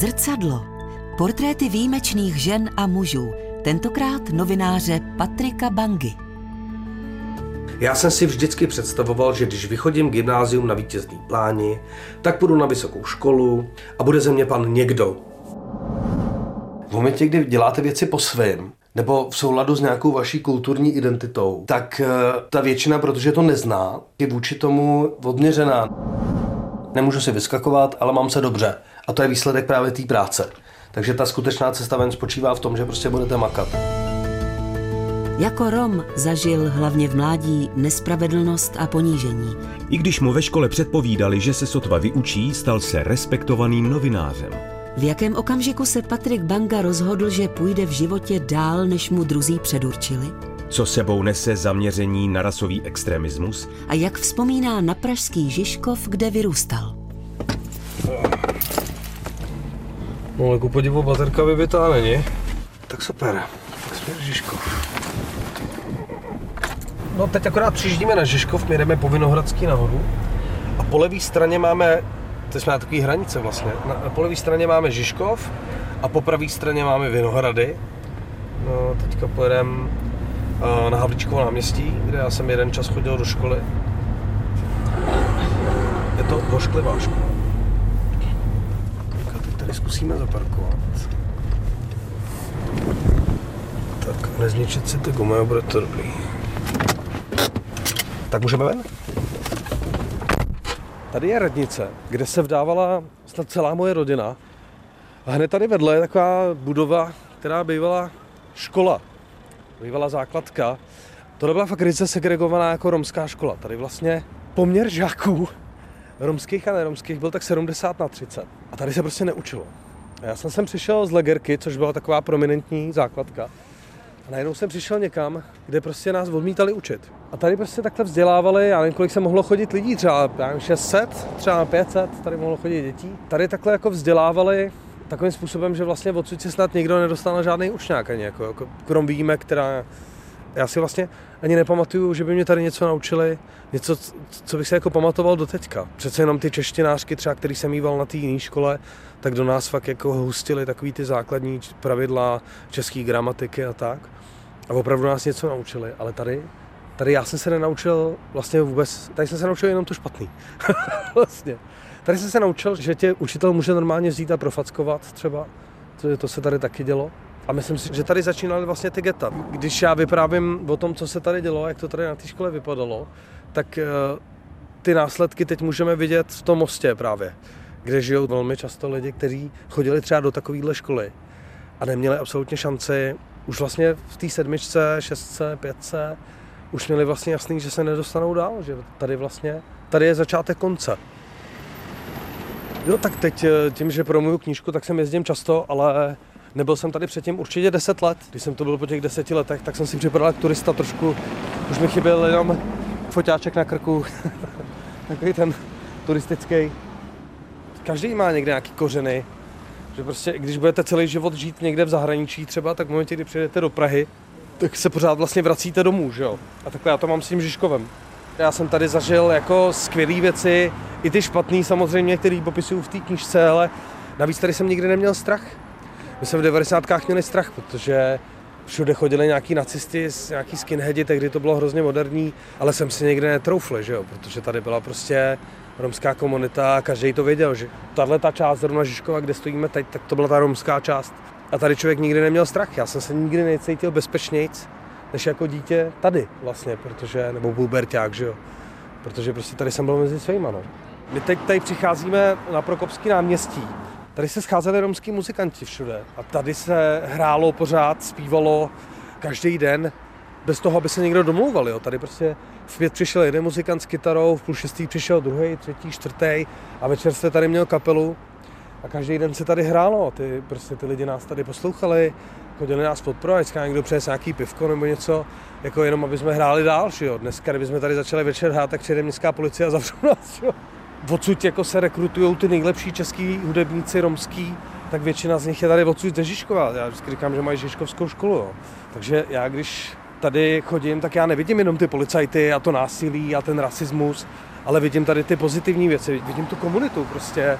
Zrcadlo. Portréty výjimečných žen a mužů. Tentokrát novináře Patrika Bangy. Já jsem si vždycky představoval, že když vychodím gymnázium na vítězný pláni, tak půjdu na vysokou školu a bude ze mě pan někdo. V momentě, kdy děláte věci po svém, nebo v souladu s nějakou vaší kulturní identitou, tak eh, ta většina, protože to nezná, je vůči tomu odměřená. Nemůžu si vyskakovat, ale mám se dobře. A to je výsledek právě té práce. Takže ta skutečná cesta ven spočívá v tom, že prostě budete makat. Jako Rom zažil hlavně v mládí nespravedlnost a ponížení. I když mu ve škole předpovídali, že se sotva vyučí, stal se respektovaným novinářem. V jakém okamžiku se Patrik Banga rozhodl, že půjde v životě dál, než mu druzí předurčili? Co sebou nese zaměření na rasový extremismus? A jak vzpomíná na pražský Žižkov, kde vyrůstal? No, jako podivu baterka vybitá není. Tak super, tak jsme Žižkov. No teď akorát přijíždíme na Žižkov, my jdeme po Vinohradský nahoru a po levé straně máme, to jsme na takové hranice vlastně, na, po levé straně máme Žižkov a po pravé straně máme Vinohrady. No, teďka pojedeme na Havlíčkovo náměstí, kde já jsem jeden čas chodil do školy. Je to vošklivá škola. Teď tady zkusíme zaparkovat. Tak nezničit si ty gumy, bude to dobrý. Tak můžeme ven? Tady je radnice, kde se vdávala snad celá moje rodina. A hned tady vedle je taková budova, která bývala škola. Bývala základka. To byla fakt ryze segregovaná jako romská škola. Tady vlastně poměr žáků romských a neromských byl tak 70 na 30. A tady se prostě neučilo. A já jsem sem přišel z Legerky, což byla taková prominentní základka. A najednou jsem přišel někam, kde prostě nás odmítali učit. A tady prostě takhle vzdělávali, já nevím, kolik se mohlo chodit lidí, třeba já nevím, 600, třeba 500, tady mohlo chodit dětí. Tady takhle jako vzdělávali takovým způsobem, že vlastně odsud se snad nikdo nedostal na žádný učňák ani, jako, jako krom výjimek, která já si vlastně ani nepamatuju, že by mě tady něco naučili, něco, co bych se jako pamatoval do teďka. Přece jenom ty češtinářky třeba, který jsem mýval na té jiné škole, tak do nás fakt jako hustili takový ty základní pravidla české gramatiky a tak. A opravdu nás něco naučili, ale tady, tady já jsem se nenaučil vlastně vůbec, tady jsem se naučil jenom to špatný. vlastně. Tady jsem se naučil, že tě učitel může normálně vzít a profackovat třeba, to, to se tady taky dělo. A myslím si, že tady začínaly vlastně ty geta. Když já vyprávím o tom, co se tady dělo, jak to tady na té škole vypadalo, tak eh, ty následky teď můžeme vidět v tom mostě právě, kde žijou velmi často lidi, kteří chodili třeba do takovéhle školy a neměli absolutně šanci už vlastně v té sedmičce, šestce, pětce už měli vlastně jasný, že se nedostanou dál, že tady vlastně, tady je začátek konce. Jo, tak teď eh, tím, že promuju knížku, tak jsem jezdím často, ale nebyl jsem tady předtím určitě 10 let. Když jsem to byl po těch deseti letech, tak jsem si připadal jak turista trošku. Už mi chyběl jenom foťáček na krku. Takový ten turistický. Každý má někde nějaký kořeny. Že prostě, když budete celý život žít někde v zahraničí třeba, tak v momentě, kdy přijedete do Prahy, tak se pořád vlastně vracíte domů, že jo? A takhle já to mám s tím Žižkovem. Já jsem tady zažil jako skvělé věci, i ty špatné samozřejmě, které popisuju v té knižce, ale navíc tady jsem nikdy neměl strach. My jsme v 90. měli strach, protože všude chodili nějaký nacisti, nějaký skinheadi, tehdy to bylo hrozně moderní, ale jsem si někde netroufl, že jo, protože tady byla prostě romská komunita a každý to věděl, že tahle ta část zrovna Žižkova, kde stojíme teď, tak to byla ta romská část. A tady člověk nikdy neměl strach, já jsem se nikdy necítil bezpečnějc, než jako dítě tady vlastně, protože, nebo puberták, že jo. Protože prostě tady jsem byl mezi svýma, no. My teď tady přicházíme na Prokopský náměstí. Tady se scházeli romský muzikanti všude. A tady se hrálo pořád, zpívalo každý den, bez toho, aby se někdo domlouval. Jo. Tady prostě v pět přišel jeden muzikant s kytarou, v půl šestý přišel druhý, třetí, čtvrtý a večer jste tady měl kapelu a každý den se tady hrálo. Ty, prostě ty lidi nás tady poslouchali, chodili nás podporovat, někdo přes nějaký pivko nebo něco, jako jenom aby jsme hráli dál, že jo. Dneska, kdybychom tady začali večer hrát, tak přijde městská policie a zavřou nás, jo. Odsud jako se rekrutují ty nejlepší český hudebníci romský, tak většina z nich je tady odsud ze Žižkova. Já vždycky říkám, že mají Žižkovskou školu, jo. Takže já, když tady chodím, tak já nevidím jenom ty policajty a to násilí a ten rasismus, ale vidím tady ty pozitivní věci, vidím tu komunitu prostě.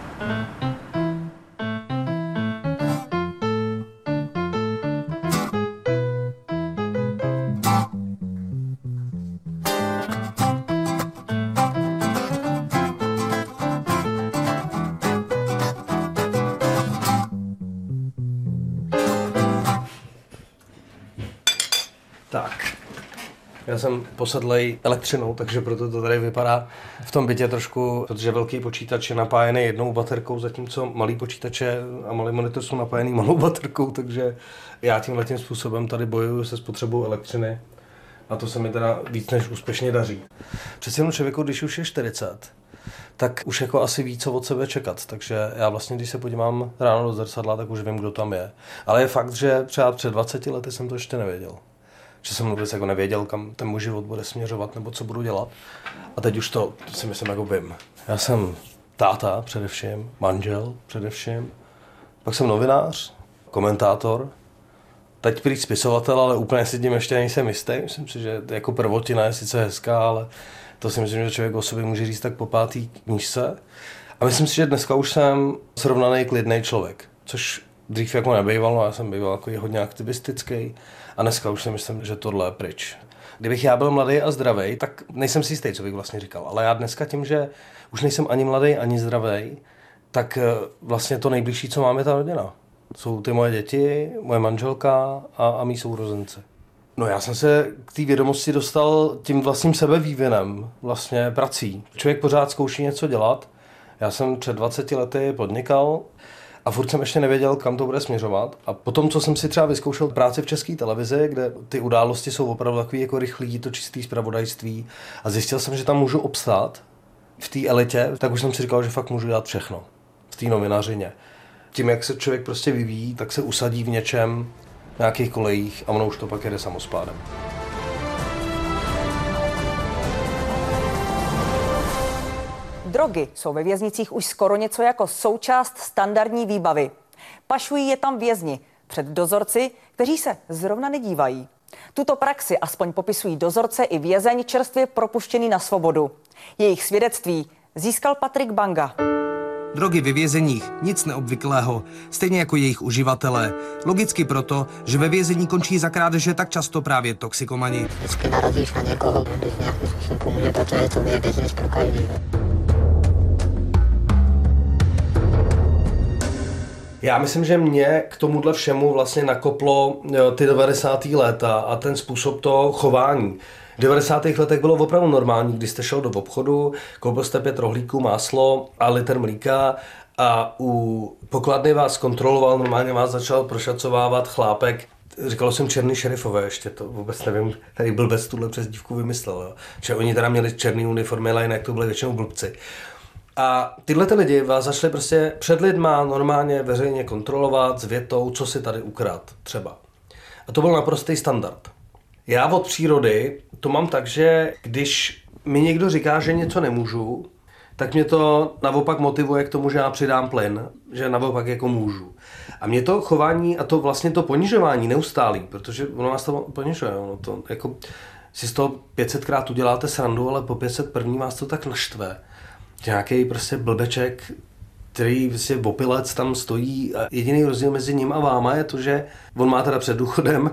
Já jsem posedlej elektřinou, takže proto to tady vypadá v tom bytě trošku, protože velký počítač je napájený jednou baterkou, zatímco malý počítače a malý monitor jsou napájený malou baterkou, takže já tímhle tím způsobem tady bojuju se spotřebou elektřiny a to se mi teda víc než úspěšně daří. Přeci jenom člověku, když už je 40, tak už jako asi ví, co od sebe čekat. Takže já vlastně, když se podívám ráno do zrcadla, tak už vím, kdo tam je. Ale je fakt, že třeba před 20 lety jsem to ještě nevěděl. Že jsem vůbec jako nevěděl, kam ten můj život bude směřovat nebo co budu dělat. A teď už to, to si myslím, jako vím. Já jsem táta především, manžel především, pak jsem novinář, komentátor, teď prý spisovatel, ale úplně si tím ještě nejsem jistý. Myslím si, že jako prvotina je sice hezká, ale to si myslím, že člověk o sobě může říct tak po pátý knížce. A myslím si, že dneska už jsem srovnaný klidný člověk, což dřív jako nebýval, no já jsem býval jako hodně aktivistický a dneska už si myslím, že tohle je pryč. Kdybych já byl mladý a zdravý, tak nejsem si jistý, co bych vlastně říkal. Ale já dneska tím, že už nejsem ani mladý, ani zdravý, tak eh, vlastně to nejbližší, co máme, ta rodina. Jsou ty moje děti, moje manželka a, a mý sourozenci. No já jsem se k té vědomosti dostal tím vlastním sebevývinem, vlastně prací. Člověk pořád zkouší něco dělat. Já jsem před 20 lety podnikal a furt jsem ještě nevěděl, kam to bude směřovat. A potom, co jsem si třeba vyzkoušel práci v české televizi, kde ty události jsou opravdu takový jako rychlý, to čistý zpravodajství a zjistil jsem, že tam můžu obstát v té elitě, tak už jsem si říkal, že fakt můžu dělat všechno v té novinařině. Tím, jak se člověk prostě vyvíjí, tak se usadí v něčem, nějakých kolejích a ono už to pak jede samospádem. Drogy jsou ve věznicích už skoro něco jako součást standardní výbavy. Pašují je tam vězni před dozorci, kteří se zrovna nedívají. Tuto praxi aspoň popisují dozorce i vězeň čerstvě propuštěný na svobodu. Jejich svědectví získal Patrik Banga. Drogy ve vězeních, nic neobvyklého, stejně jako jejich uživatelé. Logicky proto, že ve vězení končí za krádeže tak často právě toxikomani. Vždycky narazíš na někoho, kdo ti nějakým způsobem pomůže, protože to je pro každý. Já myslím, že mě k tomuhle všemu vlastně nakoplo ty 90. léta a ten způsob toho chování. V 90. letech bylo opravdu normální, když jste šel do obchodu, koupil jste pět rohlíků, máslo a litr mlíka a u pokladny vás kontroloval, normálně vás začal prošacovávat chlápek, říkalo jsem černý šerifové ještě, to vůbec nevím, tady byl bez tuhle přezdívku vymyslel, jo. že oni teda měli černý uniformy, ale jinak to byly většinou blbci. A tyhle ty lidi vás začali prostě před lidma normálně veřejně kontrolovat s větou, co si tady ukrát třeba. A to byl naprostý standard. Já od přírody to mám tak, že když mi někdo říká, že něco nemůžu, tak mě to naopak motivuje k tomu, že já přidám plyn, že naopak jako můžu. A mě to chování a to vlastně to ponižování neustálý, protože ono vás to ponižuje, ono to jako si z toho 500krát uděláte srandu, ale po 500 první vás to tak naštve. Nějaký prostě blbeček, který prostě opilec tam stojí a jediný rozdíl mezi ním a váma je to, že on má teda před důchodem,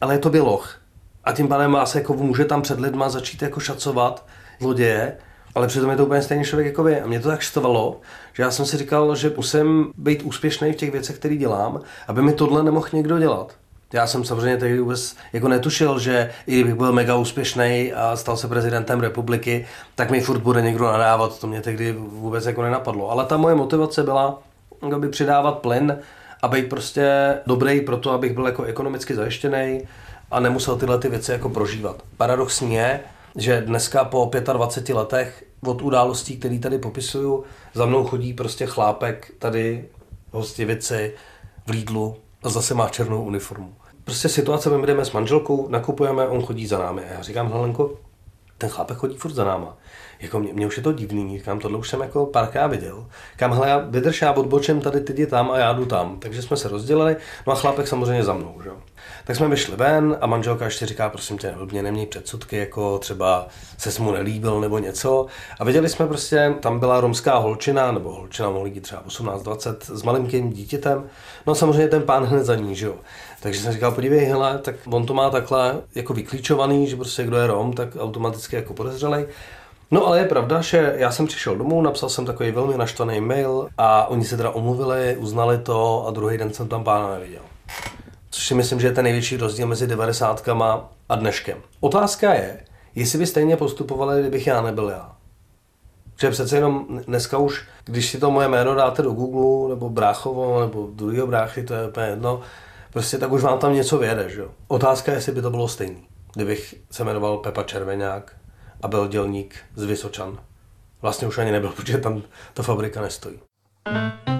ale je to běloch. A tím pádem vás jako může tam před lidma začít jako šacovat zloděje, ale přitom je to úplně stejný člověk jako vy. A mě to tak štvalo, že já jsem si říkal, že musím být úspěšný v těch věcech, které dělám, aby mi tohle nemohl někdo dělat. Já jsem samozřejmě tehdy vůbec jako netušil, že i kdybych byl mega úspěšný a stal se prezidentem republiky, tak mi furt bude někdo nadávat. To mě tehdy vůbec jako nenapadlo. Ale ta moje motivace byla, aby přidávat plyn a být prostě dobrý pro to, abych byl jako ekonomicky zajištěný, a nemusel tyhle ty věci jako prožívat. Paradoxní je, že dneska po 25 letech od událostí, které tady popisuju, za mnou chodí prostě chlápek tady hostivici v Lidlu a zase má černou uniformu. Prostě situace, my jdeme s manželkou, nakupujeme, on chodí za námi. A já říkám, Helenko, ten chlápek chodí furt za náma. Jako mě, mě už je to divný, říkám, tohle už jsem jako párkrát viděl. Kam, hele, já vydrž, já odbočím tady, ty jdi tam a já jdu tam. Takže jsme se rozdělili, no a chlápek samozřejmě za mnou, že? Tak jsme vyšli ven a manželka ještě říká, prosím tě, mě neměj předsudky, jako třeba se mu nelíbil nebo něco. A viděli jsme prostě, tam byla romská holčina, nebo holčina mohla být třeba 18-20 s malinkým dítětem. No a samozřejmě ten pán hned za ní, že jo. Takže jsem říkal, podívej, hele, tak on to má takhle jako vyklíčovaný, že prostě kdo je Rom, tak automaticky jako podezřelej. No ale je pravda, že já jsem přišel domů, napsal jsem takový velmi naštvaný mail a oni se teda omluvili, uznali to a druhý den jsem tam pána neviděl. Což si myslím, že je ten největší rozdíl mezi 90 a dneškem. Otázka je, jestli by stejně postupovali, kdybych já nebyl já. Že přece jenom dneska už, když si to moje jméno dáte do Google, nebo Bráchovo, nebo druhého bráchy, to je úplně jedno, prostě tak už vám tam něco vyjede, že jo. Otázka je, jestli by to bylo stejný. Kdybych se jmenoval Pepa Červeňák a byl dělník z Vysočan. Vlastně už ani nebyl, protože tam ta fabrika nestojí. Pak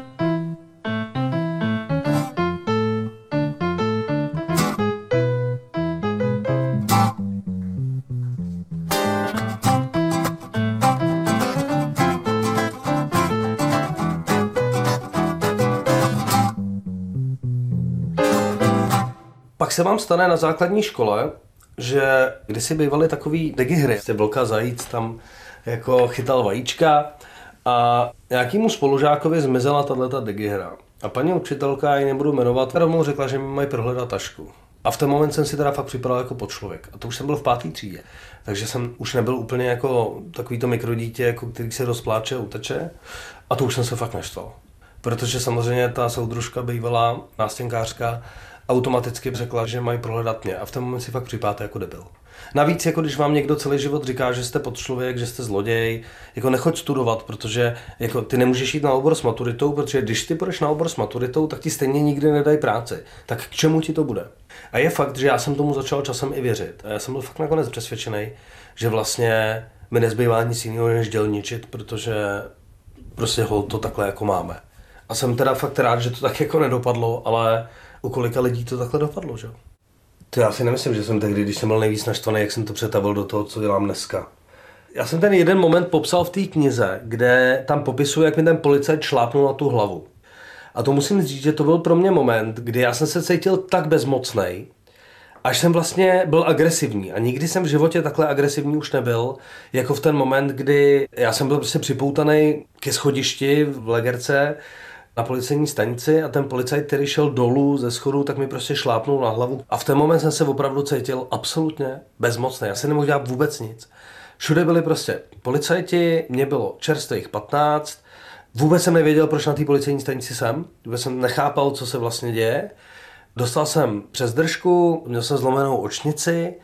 se vám stane na základní škole, že kdysi bývaly takový digihry, jste vlka zajíc tam jako chytal vajíčka a nějakýmu spolužákovi zmizela tato digihra. A paní učitelka, ji nebudu jmenovat, rovnou řekla, že mi mají prohledat tašku. A v ten moment jsem si teda fakt připadal jako podčlověk. A to už jsem byl v páté třídě. Takže jsem už nebyl úplně jako takový to mikrodítě, jako který se rozpláče a uteče. A to už jsem se fakt neštval. Protože samozřejmě ta soudružka bývalá nástěnkářka automaticky řekla, že mají prohledat mě. A v ten moment si fakt připáte jako debil. Navíc, jako když vám někdo celý život říká, že jste podčlověk, že jste zloděj, jako nechoď studovat, protože jako ty nemůžeš jít na obor s maturitou, protože když ty půjdeš na obor s maturitou, tak ti stejně nikdy nedají práci. Tak k čemu ti to bude? A je fakt, že já jsem tomu začal časem i věřit. A já jsem byl fakt nakonec přesvědčený, že vlastně mi nezbývá nic jiného, než dělničit, protože prostě ho to takhle jako máme. A jsem teda fakt rád, že to tak jako nedopadlo, ale u kolika lidí to takhle dopadlo, že? To já si nemyslím, že jsem tehdy, když jsem byl nejvíc naštvaný, jak jsem to přetavil do toho, co dělám dneska. Já jsem ten jeden moment popsal v té knize, kde tam popisuje, jak mi ten policajt šlápnul na tu hlavu. A to musím říct, že to byl pro mě moment, kdy já jsem se cítil tak bezmocný, až jsem vlastně byl agresivní. A nikdy jsem v životě takhle agresivní už nebyl, jako v ten moment, kdy já jsem byl prostě připoutaný ke schodišti v Legerce, na policejní stanici a ten policajt, který šel dolů ze schodu, tak mi prostě šlápnul na hlavu. A v ten moment jsem se opravdu cítil absolutně bezmocný. Já si nemohl dělat vůbec nic. Všude byli prostě policajti, mě bylo čerstvých 15, vůbec jsem nevěděl, proč na té policejní stanici jsem, vůbec jsem nechápal, co se vlastně děje. Dostal jsem přes držku, měl jsem zlomenou očnici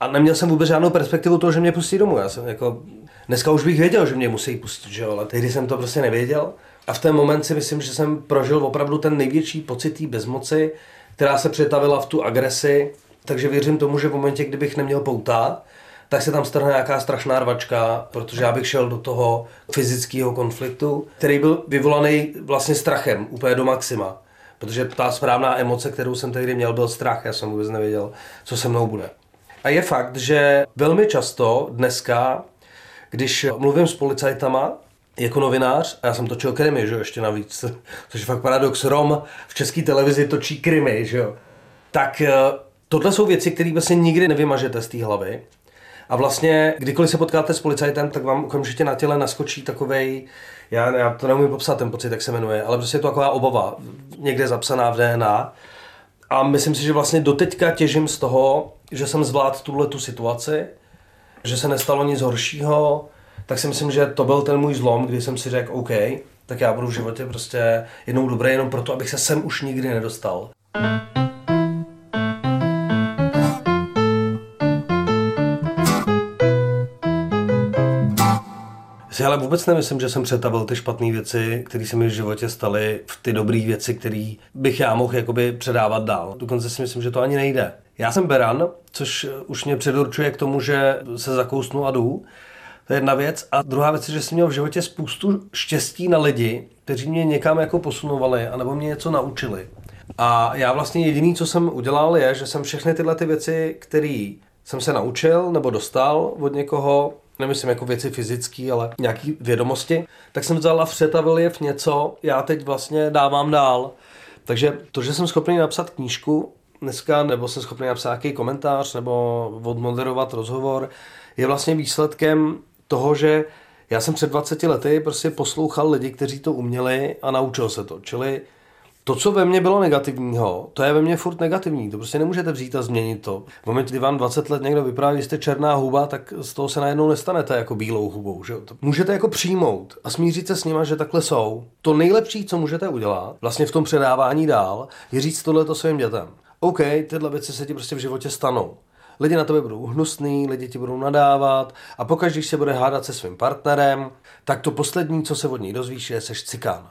a neměl jsem vůbec žádnou perspektivu toho, že mě pustí domů. Já jsem jako, dneska už bych věděl, že mě musí pustit, že jo, ale tehdy jsem to prostě nevěděl. A v ten moment si myslím, že jsem prožil opravdu ten největší pocit bezmoci, která se přetavila v tu agresi. Takže věřím tomu, že v momentě, kdybych neměl pouta, tak se tam strhne nějaká strašná rvačka, protože já bych šel do toho fyzického konfliktu, který byl vyvolaný vlastně strachem, úplně do maxima. Protože ta správná emoce, kterou jsem tehdy měl, byl strach. Já jsem vůbec nevěděl, co se mnou bude. A je fakt, že velmi často dneska, když mluvím s policajtama, jako novinář, a já jsem točil krimi, že jo, ještě navíc, což je fakt paradox, Rom v české televizi točí krimi, že jo, tak eh, tohle jsou věci, které vlastně nikdy nevymažete z té hlavy. A vlastně, kdykoliv se potkáte s policajtem, tak vám okamžitě na těle naskočí takovej, já, já to neumím popsat ten pocit, jak se jmenuje, ale prostě je to taková obava, někde zapsaná v DNA. A myslím si, že vlastně doteďka těžím z toho, že jsem zvládl tuhle tu situaci, že se nestalo nic horšího, tak si myslím, že to byl ten můj zlom, kdy jsem si řekl, OK, tak já budu v životě prostě jednou dobrý jenom proto, abych se sem už nikdy nedostal. Si ale vůbec nemyslím, že jsem přetavil ty špatné věci, které se mi v životě staly, v ty dobré věci, které bych já mohl jakoby předávat dál. Dokonce si myslím, že to ani nejde. Já jsem beran, což už mě předurčuje k tomu, že se zakousnu a jdu. To je jedna věc. A druhá věc je, že jsem měl v životě spoustu štěstí na lidi, kteří mě někam jako posunovali, anebo mě něco naučili. A já vlastně jediný, co jsem udělal, je, že jsem všechny tyhle ty věci, které jsem se naučil nebo dostal od někoho, nemyslím jako věci fyzické, ale nějaký vědomosti, tak jsem vzal a přetavil je v něco, já teď vlastně dávám dál. Takže to, že jsem schopný napsat knížku dneska, nebo jsem schopný napsat nějaký komentář, nebo odmoderovat rozhovor, je vlastně výsledkem toho, že já jsem před 20 lety prostě poslouchal lidi, kteří to uměli a naučil se to. Čili to, co ve mně bylo negativního, to je ve mně furt negativní. To prostě nemůžete vzít a změnit to. V momentě, kdy vám 20 let někdo vypráví, že jste černá huba, tak z toho se najednou nestanete jako bílou hubou. Že? To můžete jako přijmout a smířit se s nima, že takhle jsou. To nejlepší, co můžete udělat, vlastně v tom předávání dál, je říct tohle svým dětem. OK, tyhle věci se ti prostě v životě stanou. Lidi na tebe budou hnusný, lidi ti budou nadávat a pokaž, když se bude hádat se svým partnerem, tak to poslední, co se od ní dozvíš, je seš cikán.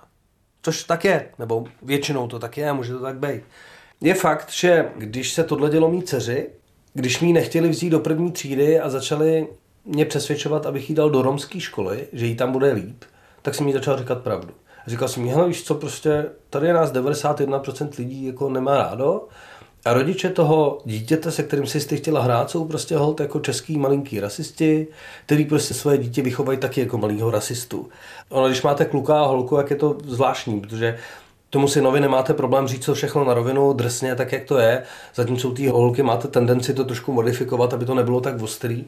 Což tak je, nebo většinou to tak je, může to tak být. Je fakt, že když se tohle dělo mý dceři, když mi nechtěli vzít do první třídy a začali mě přesvědčovat, abych jí dal do romské školy, že jí tam bude líp, tak jsem jí začal říkat pravdu. A říkal jsem jí, hele, víš co, prostě tady je nás 91% lidí jako nemá rádo a rodiče toho dítěte, se kterým si jste chtěla hrát, jsou prostě hold jako český malinký rasisti, který prostě svoje dítě vychovají taky jako malýho rasistu. Ono, když máte kluka a holku, jak je to zvláštní, protože tomu synovi nemáte problém říct to všechno na rovinu, drsně, tak jak to je, zatímco ty holky máte tendenci to trošku modifikovat, aby to nebylo tak ostrý.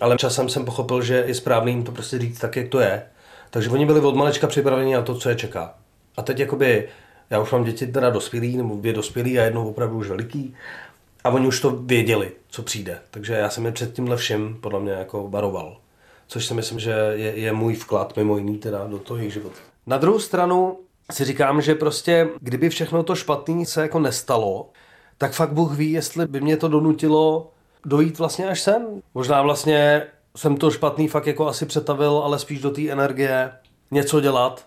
Ale časem jsem pochopil, že je správný jim to prostě říct tak, jak to je. Takže oni byli od malečka připraveni na to, co je čeká. A teď jakoby, já už mám děti teda dospělý, nebo dvě dospělý a jednou opravdu už veliký. A oni už to věděli, co přijde. Takže já jsem je před tímhle všem podle mě jako varoval. Což si myslím, že je, je můj vklad mimo jiný teda do toho jejich života. Na druhou stranu si říkám, že prostě kdyby všechno to špatné se jako nestalo, tak fakt Bůh ví, jestli by mě to donutilo dojít vlastně až sem. Možná vlastně jsem to špatný fakt jako asi přetavil, ale spíš do té energie něco dělat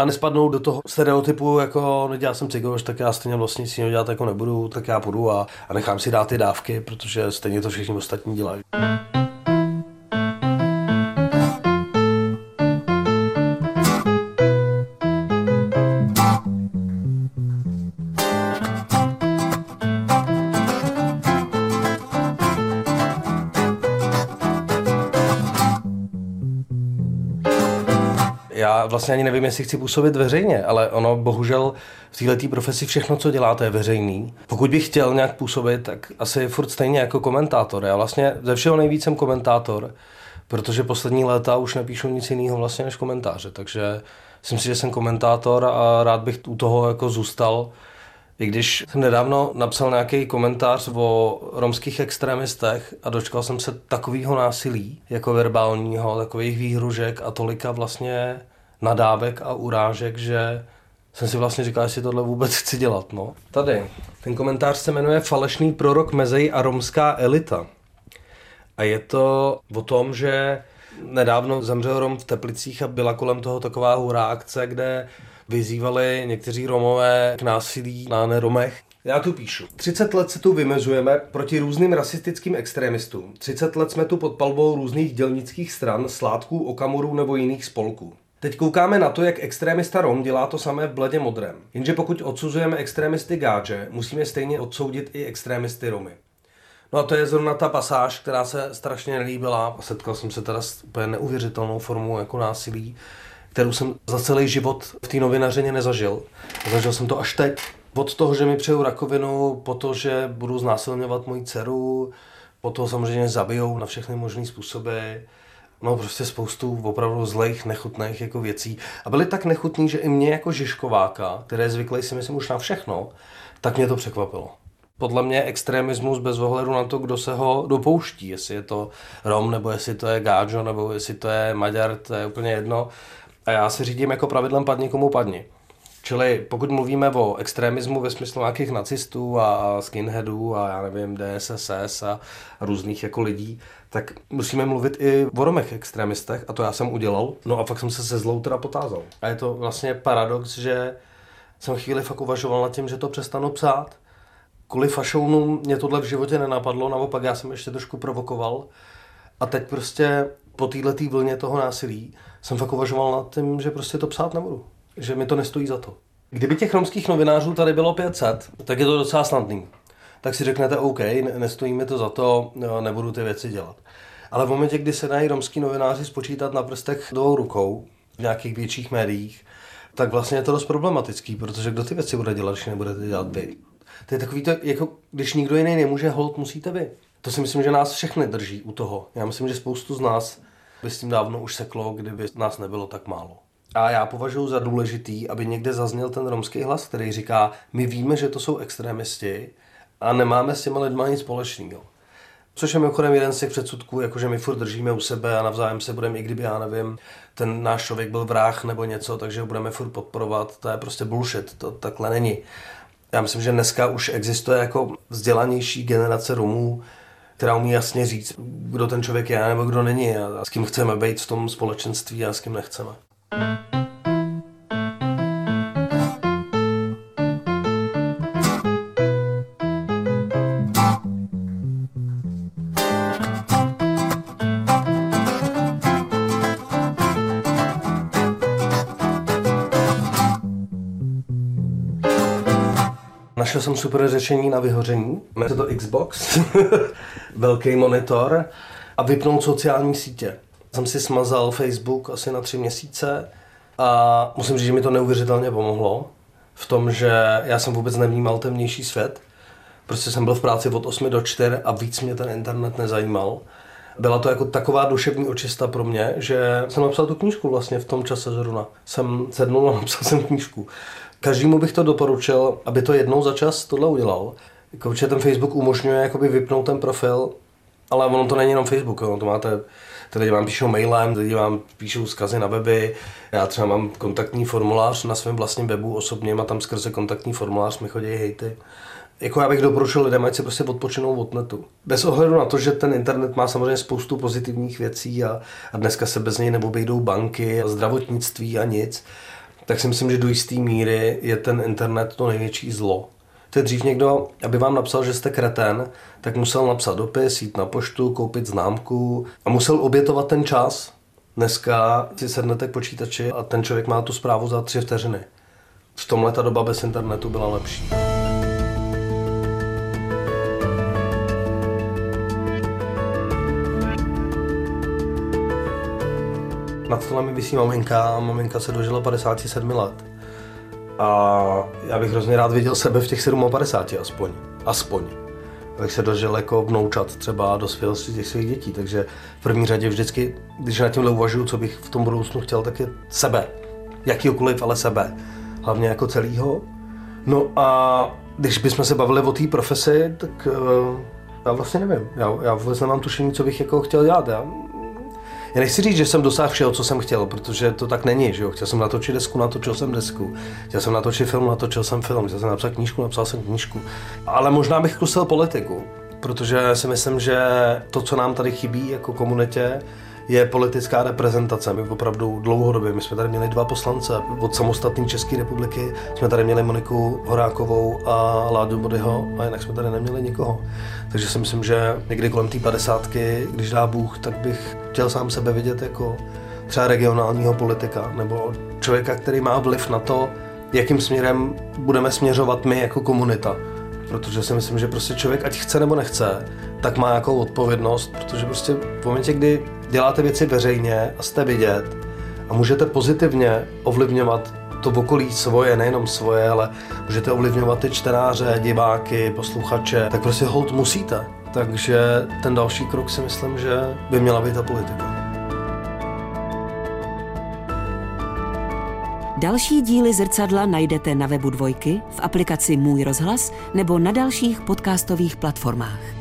a nespadnout do toho stereotypu, jako nedělal jsem cigoš, tak já stejně vlastně si dělat jako nebudu, tak já půjdu a, a nechám si dát ty dávky, protože stejně to všichni ostatní dělají. Já vlastně ani nevím, jestli chci působit veřejně, ale ono bohužel v této profesi všechno, co děláte, je veřejný. Pokud bych chtěl nějak působit, tak asi furt stejně jako komentátor. Já vlastně ze všeho nejvíc jsem komentátor, protože poslední léta už nepíšu nic jiného vlastně než komentáře, takže myslím si, že jsem komentátor a rád bych u toho jako zůstal. I když jsem nedávno napsal nějaký komentář o romských extremistech a dočkal jsem se takového násilí, jako verbálního, takových výhružek a tolika vlastně nadávek a urážek, že jsem si vlastně říkal, jestli tohle vůbec chci dělat. No. Tady, ten komentář se jmenuje Falešný prorok Mezej a romská elita. A je to o tom, že nedávno zemřel Rom v Teplicích a byla kolem toho taková hurá akce, kde vyzývali někteří Romové k násilí na neromech. Já tu píšu. 30 let se tu vymezujeme proti různým rasistickým extremistům. 30 let jsme tu pod palbou různých dělnických stran, sládků, okamurů nebo jiných spolků. Teď koukáme na to, jak extrémista Rom dělá to samé v bledě modrém. Jenže pokud odsuzujeme extrémisty Gáče, musíme stejně odsoudit i extrémisty Romy. No a to je zrovna ta pasáž, která se strašně nelíbila. Setkal jsem se teda s úplně neuvěřitelnou formou jako násilí, kterou jsem za celý život v té novinařině nezažil. Zažil jsem to až teď. Od toho, že mi přeju rakovinu, po to, že budu znásilňovat moji dceru, po to samozřejmě zabijou na všechny možné způsoby. No prostě spoustu opravdu zlejch, nechutných jako věcí. A byly tak nechutný, že i mě jako Žižkováka, které je zvyklý si myslím už na všechno, tak mě to překvapilo. Podle mě extremismus bez ohledu na to, kdo se ho dopouští, jestli je to Rom, nebo jestli to je Gáčo, nebo jestli to je Maďar, to je úplně jedno. A já se řídím jako pravidlem padni komu padni. Čili pokud mluvíme o extremismu ve smyslu nějakých nacistů a skinheadů a já nevím, DSSS a různých jako lidí, tak musíme mluvit i o romech extremistech a to já jsem udělal. No a fakt jsem se se zlou teda potázal. A je to vlastně paradox, že jsem chvíli fakt uvažoval nad tím, že to přestanu psát. Kvůli fašounům mě tohle v životě nenapadlo, naopak já jsem ještě trošku provokoval. A teď prostě po této vlně toho násilí jsem fakt uvažoval nad tím, že prostě to psát nebudu. Že mi to nestojí za to. Kdyby těch romských novinářů tady bylo 500, tak je to docela snadný tak si řeknete OK, nestojí mi to za to, nebudu ty věci dělat. Ale v momentě, kdy se dají romský novináři spočítat na prstech dvou rukou v nějakých větších médiích, tak vlastně je to dost problematický, protože kdo ty věci bude dělat, když nebudete dělat vy. To je takový to, jako když nikdo jiný nemůže, hold musíte vy. To si myslím, že nás všechny drží u toho. Já myslím, že spoustu z nás by s tím dávno už seklo, kdyby nás nebylo tak málo. A já považuji za důležitý, aby někde zazněl ten romský hlas, který říká, my víme, že to jsou extremisti, a nemáme s těma lidma nic společného. Což je mimochodem jeden z těch předsudků, jakože my furt držíme u sebe a navzájem se budeme, i kdyby, já nevím, ten náš člověk byl vrah nebo něco, takže ho budeme furt podporovat. To je prostě bullshit, to takhle není. Já myslím, že dneska už existuje jako vzdělanější generace Romů, která umí jasně říct, kdo ten člověk je nebo kdo není a s kým chceme být v tom společenství a s kým nechceme. Našel jsem super řešení na vyhoření. Jmenuje to Xbox, velký monitor a vypnout sociální sítě. Jsem si smazal Facebook asi na tři měsíce a musím říct, že mi to neuvěřitelně pomohlo v tom, že já jsem vůbec nevnímal ten vnější svět. Prostě jsem byl v práci od 8 do 4 a víc mě ten internet nezajímal. Byla to jako taková duševní očista pro mě, že jsem napsal tu knížku vlastně v tom čase zrovna. Jsem sednul a napsal jsem knížku. Každému bych to doporučil, aby to jednou za čas tohle udělal. Jako, ten Facebook umožňuje jakoby vypnout ten profil, ale ono to není jenom Facebook, ono to máte ty lidi vám píšou mailem, lidi vám píšou zkazy na weby. Já třeba mám kontaktní formulář na svém vlastním webu osobně a tam skrze kontaktní formulář mi chodí hejty. Jako já bych doporučil lidem, ať si prostě odpočinou od netu. Bez ohledu na to, že ten internet má samozřejmě spoustu pozitivních věcí a, a dneska se bez něj neobejdou banky a zdravotnictví a nic, tak si myslím, že do jisté míry je ten internet to největší zlo. To dřív někdo, aby vám napsal, že jste kreten, tak musel napsat dopis, jít na poštu, koupit známku a musel obětovat ten čas. Dneska si sednete k počítači a ten člověk má tu zprávu za tři vteřiny. V tomhle ta doba bez internetu byla lepší. Nad stolem mi vysí maminka a maminka se dožila 57 let. A já bych hrozně rád viděl sebe v těch 57 aspoň. Aspoň. Abych se dožil jako vnoučat třeba do svědosti těch svých dětí. Takže v první řadě vždycky, když na tímhle uvažuju, co bych v tom budoucnu chtěl, tak je sebe. Jakýkoliv, ale sebe. Hlavně jako celýho. No a když bychom se bavili o té profesi, tak uh, já vlastně nevím. Já, já vůbec nemám tušení, co bych jako chtěl dělat. Já já nechci říct, že jsem dosáhl všeho, co jsem chtěl, protože to tak není, že jo. Chtěl jsem natočit desku, natočil jsem desku. Chtěl jsem natočit film, natočil jsem film. Chtěl jsem napsat knížku, napsal jsem knížku. Ale možná bych kusil politiku, protože si myslím, že to, co nám tady chybí jako komunitě, je politická reprezentace. My opravdu dlouhodobě, my jsme tady měli dva poslance od samostatné České republiky, jsme tady měli Moniku Horákovou a Ládu Bodyho a jinak jsme tady neměli nikoho. Takže si myslím, že někdy kolem té padesátky, když dá Bůh, tak bych chtěl sám sebe vidět jako třeba regionálního politika nebo člověka, který má vliv na to, jakým směrem budeme směřovat my jako komunita. Protože si myslím, že prostě člověk, ať chce nebo nechce, tak má nějakou odpovědnost, protože prostě v momentě, kdy děláte věci veřejně a jste vidět a můžete pozitivně ovlivňovat to okolí svoje, nejenom svoje, ale můžete ovlivňovat ty čtenáře, diváky, posluchače, tak prostě hold musíte. Takže ten další krok si myslím, že by měla být ta politika. Další díly zrcadla najdete na webu Dvojky, v aplikaci Můj rozhlas nebo na dalších podcastových platformách.